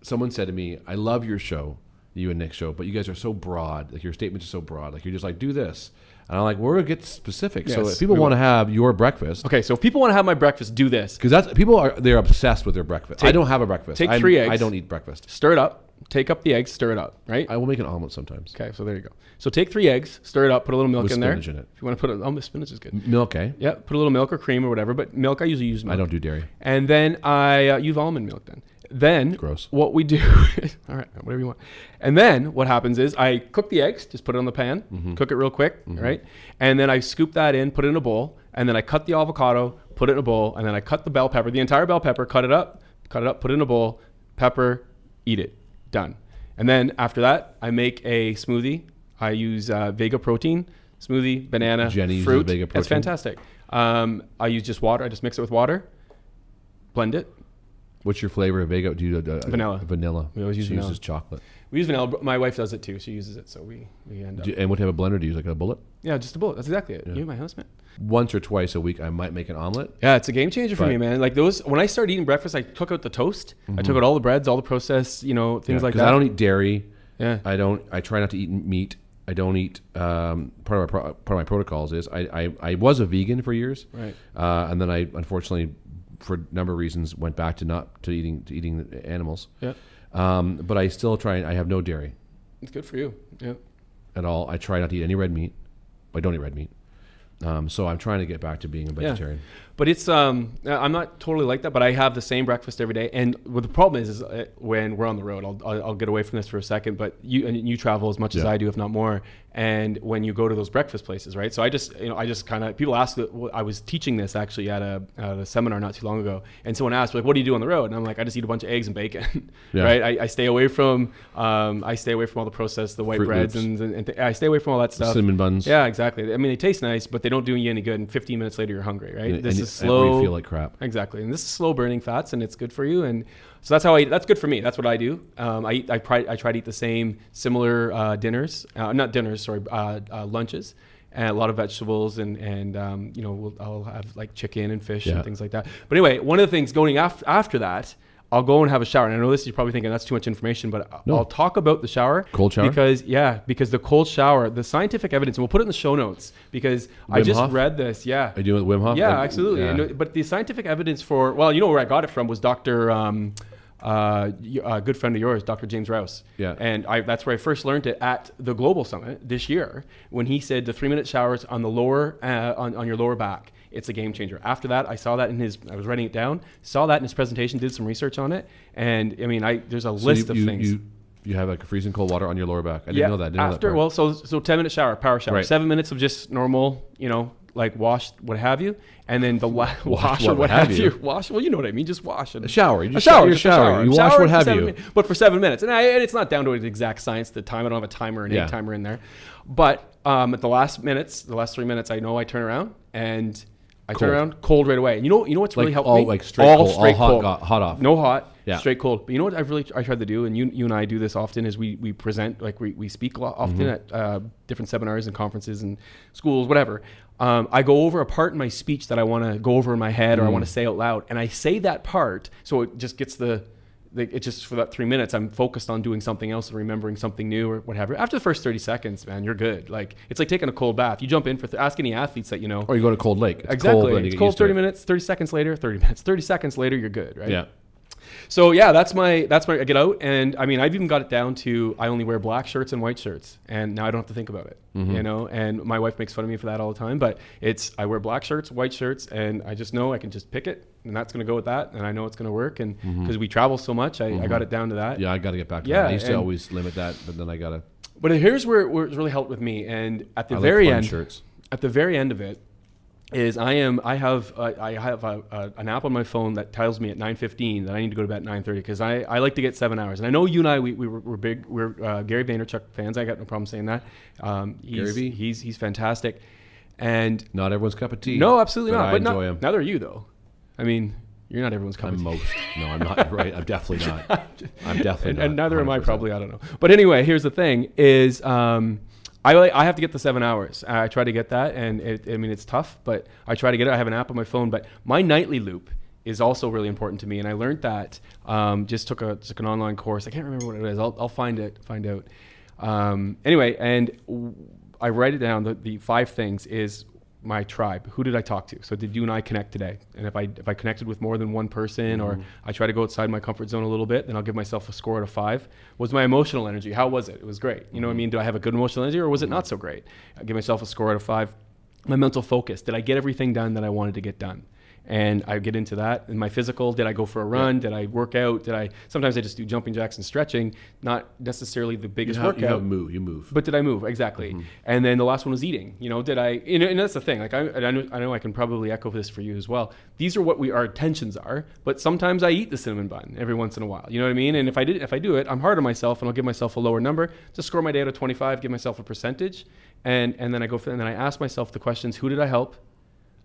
Someone said to me, "I love your show, you and Nick show, but you guys are so broad. Like your statements are so broad. Like you're just like do this." And I'm like, "We're gonna get specific. so if people want to have your breakfast, Okay, so if people want to have my breakfast, do this. because that's people are they're obsessed with their breakfast. I don't have a breakfast. take I'm- three eggs. I don't eat breakfast. Stir it up. Take up the eggs, stir it up, right? I will make an omelet sometimes. Okay, so there you go. So take three eggs, stir it up, put a little milk With in there. spinach in it. If you want to put it, oh, spinach is good. Milk, eh? Yeah, put a little milk or cream or whatever, but milk I usually use milk. I don't do dairy. And then I uh, use almond milk then. Then Gross. what we do, all right, whatever you want. And then what happens is I cook the eggs, just put it on the pan, Mm-hmm. cook it real quick, right? And then I scoop that in, put it in a bowl, and then I cut the avocado, put it in a bowl, and then I cut the bell pepper, the entire bell pepper, cut it up, cut it up, put it in a bowl, pepper, eat it, done. And then after that, I make a smoothie. I use uh, Vega protein smoothie, banana, Jenny fruit. Vega It's fantastic. Um, I use just water. I just mix it with water, blend it, What's your flavor of Vega? Do you do uh, Vanilla. Vanilla. We always use she vanilla. uses chocolate. We use vanilla. My wife does it too. She uses it, so we we end up. Do you- and what type of blender do you use? Like a bullet? yeah, just a bullet. That's exactly it. You my husband. Once or twice a week, I might make an omelet. Yeah, it's a game changer for But- me, man. Like those when I started eating breakfast, I took out the toast. I took out all the breads, all the processed, you know, things like Because that. I don't eat dairy. Yeah. I don't. I try not to eat meat. I don't eat. Um, part of my pro- part of my protocols is I, I, I was a vegan for years. Right. Uh, and then I unfortunately, for a number of reasons, went back to not to eating to eating animals. Yeah, Um, but I still try. I have no dairy it's good for you. Yeah. at all. I try not to eat any red meat. I don't eat red meat. Um, so I'm trying to get back to being a Yeah. vegetarian. But it's um, I'm not totally like that. But I have the same breakfast every day. And what the problem is, is uh, when we're on the road, I'll, I'll, get away from this for a second. But you and you travel as much as I do, if not more. And when you go to those breakfast places, right? So I just, you know, I just kind of people ask. that- I was teaching this actually at a, at a seminar not too long ago, and someone asked like, "What do you do on the road?" And I'm like, "I just eat a bunch of eggs and bacon." Yeah. right? I, I stay away from, um, I stay away from all the processed, the white Fruit breads, Loops. and, and th- I stay away from all that stuff. Cinnamon buns. Yeah, exactly. I mean, they taste nice, but they don't do you any good. And 15 minutes later, you're hungry, right? And- this and- is slow. You feel like crap. Exactly, and this is slow burning fats, and it's good for you. And so that's how I. That's good for me. That's what I do. Um, I eat. I try. I try to eat the same similar uh, dinners, uh, not dinners, sorry, uh, uh, lunches, and a lot of vegetables, and and um, you know, we'll, I'll have like chicken and fish Yeah. and things like that. But anyway, one of the things going after after that. I'll go and have a shower. And I know this you're probably thinking that's too much information, but No. I'll talk about the shower. Cold shower? Because yeah, because the cold shower, the scientific evidence, and we'll put it in the show notes because I just Hof? read this. Yeah. Are you doing it with Wim Hof? Yeah, Like, absolutely. yeah. And, uh, but the scientific evidence for well, you know where I got it from was Dr. Um, uh, a good friend of yours, Dr. James Rouse. Yeah. And I, that's where I first learned it at the Global Summit this year when he said the three minute showers on the lower uh, on, on your lower back it's a game changer. After that, I saw that in his. I was writing it down. Saw that in his presentation. Did some research on it, and I mean, I there's a So list you, of you, things. You, you have like freezing cold water on your lower back. I didn't know that. Didn't know that after well, so so ten minute shower, power shower, Right. seven minutes of just normal, you know, like wash what have you, and then the la- wash, or what what have have you. you. Wash. Well, you know what I mean. Just wash and A shower. You a shower. you're a shower. You wash Shower what have you. min- but for seven minutes, and, I, and it's not down to an exact science. The time I don't have a timer and Yeah. eight timer in there, but um, at the last minutes, the last three minutes, I know I turn around and. I Cold. turn around cold right away. And you know, you know what's really Like helped all- me? like straight cold, all hot got- hot off. No hot, Yeah. straight cold. But you know what I've really I tried to do, and you you and I do this often, is we we present like we, we speak often Mm-hmm. at uh, different seminars and conferences and schools, whatever. Um, I go over a part in my speech that I want to go over in my head or I want Mm. to say out loud, and I say that part, so it just gets the. The it just for that three minutes, I'm focused on doing something else and remembering something new or whatever. After the first 30 seconds, man, you're good. Like it's like taking a cold bath. You jump in for th- ask any athletes that you know. or you go to Cold Lake. It's exactly, cold, it's cold. 30 it. minutes, 30 seconds later, 30 minutes, 30 seconds later, you're good, right? Yeah. So yeah, that's my that's my I get out and I mean I've even got it down to I only wear black shirts and white shirts and now I don't have to think about it. Mm-hmm. You know, and my wife makes fun of me for that all the time, but it's I wear black shirts, white shirts and I just know I can just pick it and that's going to go with that and I know it's going to work and because we travel so much, I, I got it down to that. Mm-hmm. Yeah, I got to get back to Yeah, that. I used to always limit that, but then I got to. But here's where, where it's really helped with me and at the I very fun end shirts. at the very end of it is I am I have uh, I have a, a, an app on my phone that tells me at 9:15 that I need to go to bed at 9:30 because I, I like to get seven hours and I know you and I we, we were, we're big we're uh, Gary Vaynerchuk fans I got no problem saying that um, he's, Gary V? he's he's fantastic and Not everyone's cup of tea. no absolutely but not I but enjoy not, him. neither are you though I mean you're not everyone's cup I'm of tea. most. No, I'm not. Right. I'm definitely not. I'm definitely and, not. and neither am I probably I don't know but anyway here's the thing is um, I, I have to get the seven hours. I try to get that and it, I mean it's tough but I try to get it. I have an app on my phone but my nightly loop is also really important to me and I learned that um, just took a took an online course. I can't remember what it is. I'll, I'll find it find out. Um, anyway and I write it down. The, the five things is my tribe. Who did I talk to? So did you and I connect today? And if I if I connected with more than one person, or mm-hmm. I try to go outside my comfort zone a little bit, then I'll give myself a score out of five. Was my emotional energy? How was it? It was great. You know what I mm-hmm. mean? Do I have a good emotional energy, or was it mm-hmm. not so great? I give myself a score out of five. My mental focus. Did I get everything done that I wanted to get done? And I get into that. In my physical, did I go for a run? Did I work out? Did I sometimes I just do jumping jacks and stretching, not necessarily the You biggest have, you workout. have move. You move. But did I move exactly? Mm-hmm. And then the last one was eating. You know, did I? You know, and that's the thing. Like I, I know, I know I can probably echo this for you as well. These are what we our intentions are. But sometimes I eat the cinnamon bun every once in a while. You know what I mean? And if I did, if I do it, I'm hard on myself, and I'll give myself a lower number. Just score my day out of 25, give myself a percentage, and and then I go for, and then I ask myself the questions: Who did I help?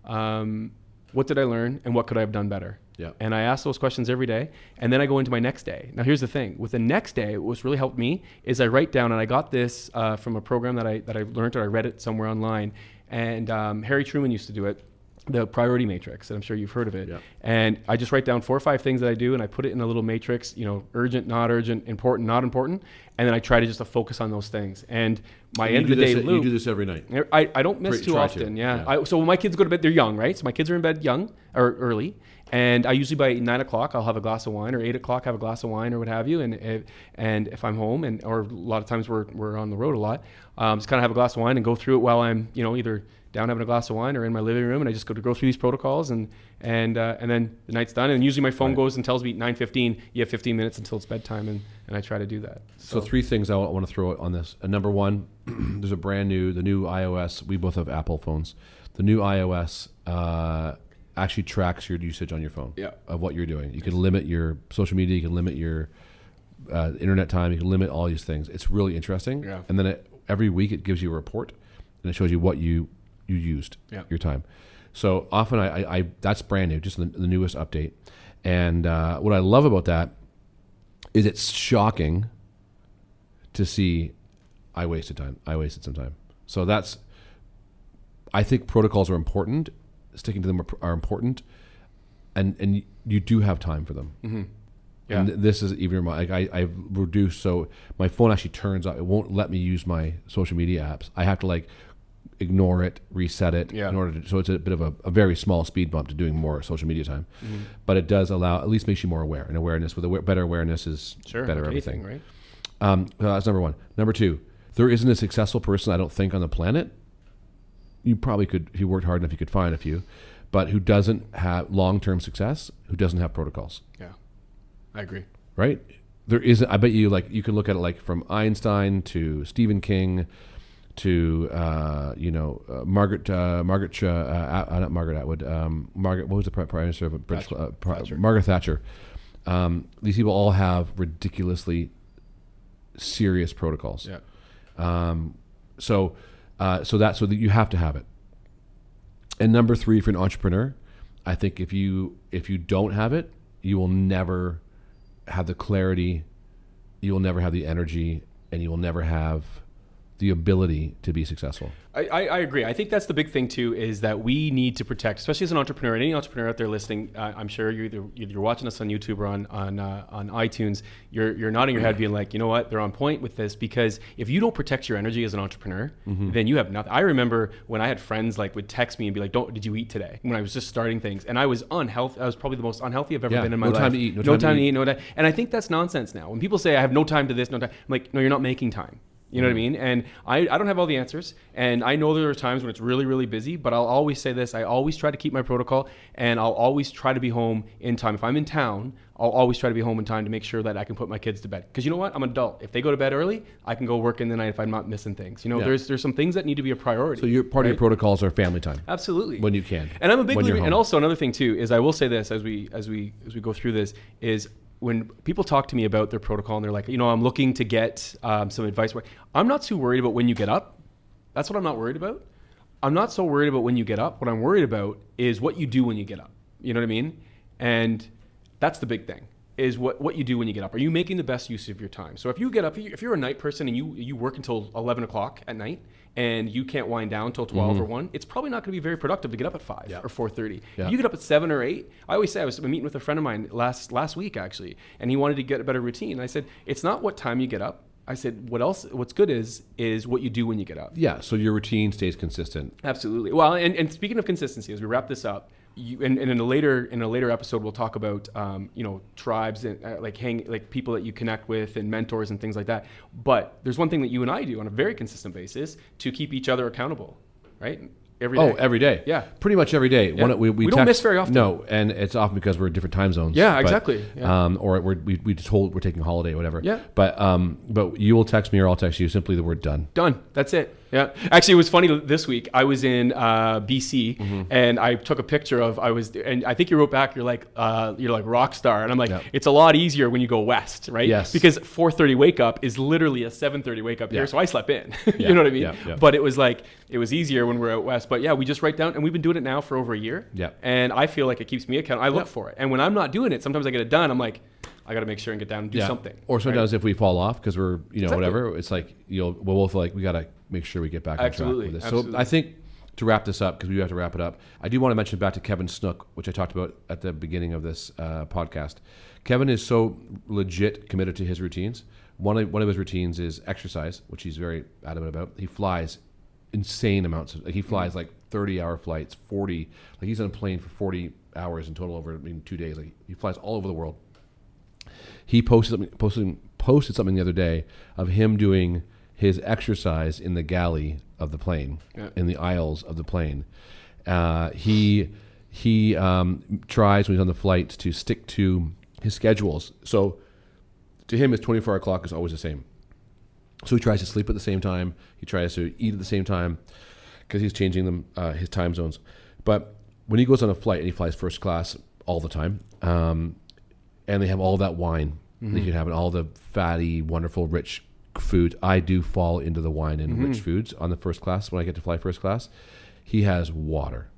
Um, what did I learn, and what could I have done better? Yeah. And I ask those questions every day, and then I go into my next day. Now, here's the thing: with the next day, what's really helped me is I write down, and I got this uh, from a program that I that I learned or I read it somewhere online, and um, Harry Truman used to do it, the priority matrix, and I'm sure you've heard of it. Yeah. And I just write down four or five things that I do, and I put it in a little matrix, you know, urgent, not urgent, important, not important, and then I try to just to focus on those things. And my you end of the day this, loop. You do this every night. I, I don't miss too often. to, Yeah. yeah. I, so when my kids go to bed, they're young, right? So my kids are in bed young or early, and I usually by nine o'clock I'll have a glass of wine, or eight o'clock have a glass of wine, or what have you. And if, and if I'm home, and or a lot of times we're we're on the road a lot, um, just kind of have a glass of wine and go through it while I'm you know either down having a glass of wine or in my living room, and I just go to go through these protocols, and and uh, and then the night's done, and usually my phone Right. goes and tells me nine fifteen, you have 15 minutes until it's bedtime, and and I try to do that. So three things I want to throw on this. Uh, number one, there's a brand new, the new iOS. We both have Apple phones. The new iOS uh, actually tracks your usage on your phone. Yeah. Of what you're doing. You can limit your social media. You can limit your uh, internet time. You can limit all these things. It's really interesting. Yeah. And then it, every week it gives you a report, and it shows you what you you used Yeah. your time. So often I, I, I that's brand new, just the, the newest update. And uh, what I love about that is it's shocking to see I wasted time. I wasted some time. So that's I think protocols are important. Sticking to them are, are important, and and you do have time for them. Mm-hmm. Yeah. And th- this is even like I, I've reduced so my phone actually turns off. it won't let me use my social media apps. I have to like ignore it, reset it Yeah. in order to so it's a bit of a, a very small speed bump to doing more social media time. Mm-hmm. But it does allow at least makes you more aware and awareness with aware, better awareness is sure, better everything. anything, right? Um, uh, that's number one. Number two, there isn't a successful person I don't think on the planet you probably could if you worked hard enough you could find a few, but who doesn't have long term success, who doesn't have protocols, Yeah, I agree. right? There isn't. I bet you like you can look at it like from Einstein to Stephen King to uh, you know uh, Margaret uh, Margaret uh, uh, not Margaret Atwood um, Margaret what was the pri- prime minister of British Thatcher. uh, Thatcher. Margaret Thatcher. Um, these people all have ridiculously serious protocols. Yeah. Um, so, uh, so that so that you have to have it. And number three for an entrepreneur, I think if you if you don't have it, you will never have the clarity, you will never have the energy, and you will never have the ability to be successful. I, I, agree. I think that's the big thing too is that we need to protect, especially as an entrepreneur. And any entrepreneur out there listening, uh, I'm sure you're either you're watching us on YouTube or on on uh, on iTunes. You're you're nodding your head, being like, you know what, they're on point with this because if you don't protect your energy as an entrepreneur, then you have nothing. I remember when I had friends like would text me and be like, "Don't did you eat today?" When I was just starting things, and I was unhealthy. I was probably the most unhealthy I've ever Yeah, been in my life. no life. time to eat, no no time to time to eat. eat, no time. And I think that's nonsense now. When people say I have no time to this, no time, I'm like, no, you're not making time. You know what I mm. mean? And I, I don't have all the answers. And I know there are times when it's really, really busy, but I'll always say this I always try to keep my protocol and I'll always try to be home in time. If I'm in town, I'll always try to be home in time to make sure that I can put my kids to bed. Because you know what? I'm an adult. If they go to bed early, I can go work in the night if I'm not missing things. You know, Yeah. there's there's some things that need to be a priority. So your part of your protocols are family time Absolutely. when you can. And I'm a big believer. And also another thing too is I will say this as we as we as we go through this is when people talk to me about their protocol and they're like, you know, I'm looking to get um, some advice. I'm not too worried about when you get up. That's what I'm not worried about. I'm not so worried about when you get up. What I'm worried about is what you do when you get up. You know what I mean? And that's the big thing is what, what you do when you get up. Are you making the best use of your time? So if you get up, if you're a night person and you, you work until 11 o'clock at night and you can't wind down until 12 mm-hmm. or 1, it's probably not going to be very productive to get up at 5 Yeah. or 4.30. Yeah. You get up at 7 or 8, I always say, I was meeting with a friend of mine last, last week actually, and he wanted to get a better routine. I said, it's not what time you get up. I said, what else, what's good is, is what you do when you get up. Yeah, so your routine stays consistent. Absolutely. Well, and, and speaking of consistency, as we wrap this up, you, and, and in a later in a later episode, we'll talk about um, you know tribes and uh, like hang like people that you connect with and mentors and things like that. But there's one thing that you and I do on a very consistent basis to keep each other accountable, right? Every Oh, every day. Yeah. pretty much every day. Yeah. One, we, we, We don't miss very often. No, and it's often because we're in different time zones. Yeah, but, exactly. Yeah. Um, or we're, we we told we're taking a holiday, or whatever. Yeah. But um, but you will text me or I'll text you simply the word done. Done. That's it. Yeah. Actually, it was funny this week. I was in uh, BC Mm-hmm. and I took a picture of I was and I think you wrote back. You're like uh, you're like rock star, and I'm like Yeah. it's a lot easier when you go west, right? Yes. Because 4:30 wake up is literally a 7:30 wake up Yeah. here, so I slept in. Yeah. you know what I mean? But it was like it was easier when we're out west. But yeah, we just write down, and we've been doing it now for over a year. Yeah. And I feel like it keeps me accountable. I look for it, and when I'm not doing it, sometimes I get it done. I'm like. I got to make sure and get down and do Yeah. something. Or right? sometimes if we fall off because we're you know Exactly. whatever, it's like you'll we'll both like we got to make sure we get back on track with this. Absolutely. So I think to wrap this up because we have to wrap it up. I do want to mention back to Kevin Snook, which I talked about at the beginning of this uh, podcast. Kevin is so legit committed to his routines. One of one of his routines is exercise, which he's very adamant about. He flies insane amounts of like he flies like 30 hour flights 40 like he's on a plane for 40 hours in total over I mean, two days like he flies all over the world he posted something, posted posted something the other day of him doing his exercise in the galley of the plane, Yeah. in the aisles of the plane. Uh, he he um, tries when he's on the flight to stick to his schedules. So to him, his 24 hour clock is always the same. So he tries to sleep at the same time. He tries to eat at the same time because he's changing them uh, his time zones. But when he goes on a flight and he flies first class all the time, um, and they have all that wine that you can have all the fatty, wonderful, rich food. I do fall into the wine and rich mm-hmm. foods on the first class when I get to fly first class. He has water.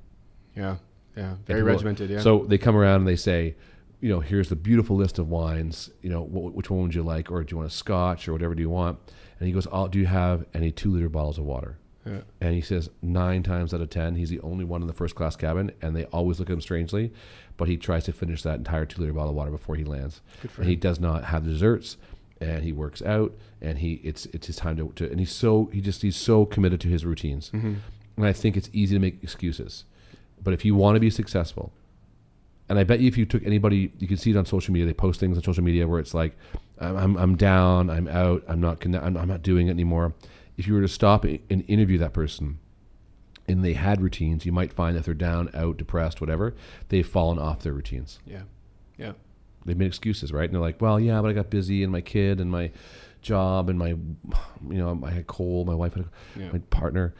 Yeah. Yeah. Very regimented. Yeah. So they come around and they say, you know, here's the beautiful list of wines. You know, wh- which one would you like, or do you want a Scotch, or whatever do you want? And he goes, oh, do you have any two liter bottles of water? Yeah. And he says nine times out of ten, he's the only one in the first class cabin, and they always look at him strangely. But he tries to finish that entire two liter bottle of water before he lands. Good for and he does not have desserts, and he works out, and he it's it's his time to, to and he's so he just he's so committed to his routines. Mm-hmm. And I think it's easy to make excuses, but if you want to be successful, and I bet you if you took anybody, you can see it on social media. They post things on social media where it's like, I'm, I'm, I'm down, I'm out, I'm not, I'm, I'm not doing it anymore. If you were to stop and interview that person, and they had routines, you might find that they're down, out, depressed, whatever. They've fallen off their routines. Yeah. Yeah. They've made excuses, right? And they're like, well, yeah, but I got busy and my kid and my job and my, you know, I had cold, my wife had a, Yeah. my partner.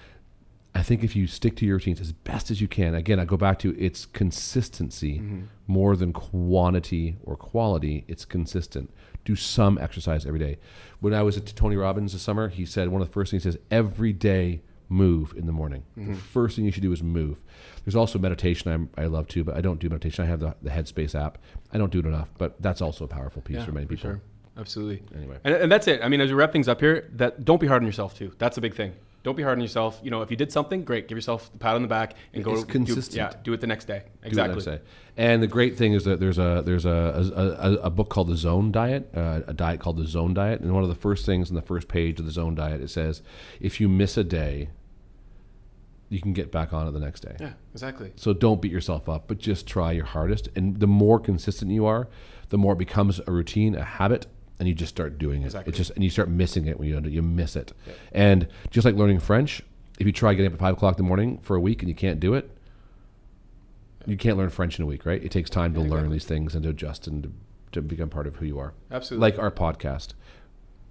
I think if you stick to your routines as best as you can, again, I go back to it's consistency mm-hmm. more than quantity or quality. It's consistent. Do some exercise every day. When I was at Tony Robbins this summer, he said one of the first things he says every day move in the morning. The mm-hmm. first thing you should do is move. There's also meditation I'm, I love too, but I don't do meditation. I have the, the Headspace app. I don't do it enough, but that's also a powerful piece Yeah, for many for people. sure. Absolutely. Anyway. And, and that's it. I mean, as we wrap things up here, that don't be hard on yourself too. That's a big thing. Don't be hard on yourself. You know, if you did something, great. Give yourself a pat on the back and go It's do- consistent. yeah, do it the next day. do what I Exactly. And the great thing is that there's a there's a a, a, a book called the Zone Diet, uh, a diet called the Zone Diet, and one of the first things on the first page of the Zone Diet it says, if you miss a day, you can get back on it the next day. Yeah, exactly. So don't beat yourself up, but just try your hardest. And the more consistent you are, the more it becomes a routine, a habit, and you just start doing it. Exactly. It's just and you start missing it when you don't you miss it. And just like learning French, if you try getting up at five o'clock in the morning for a week and you can't do it, you can't learn French in a week, right? It takes time to learn exactly. these things and to adjust and to, to become part of who you are. Absolutely. Like our podcast,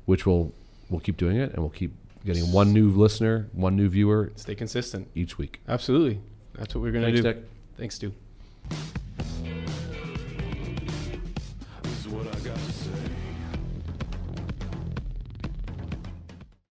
which will we'll keep doing it and we'll keep getting one new listener, one new viewer Stay consistent. each week. Absolutely. That's what we're gonna Thanks, do. Dick. Thanks, Stu.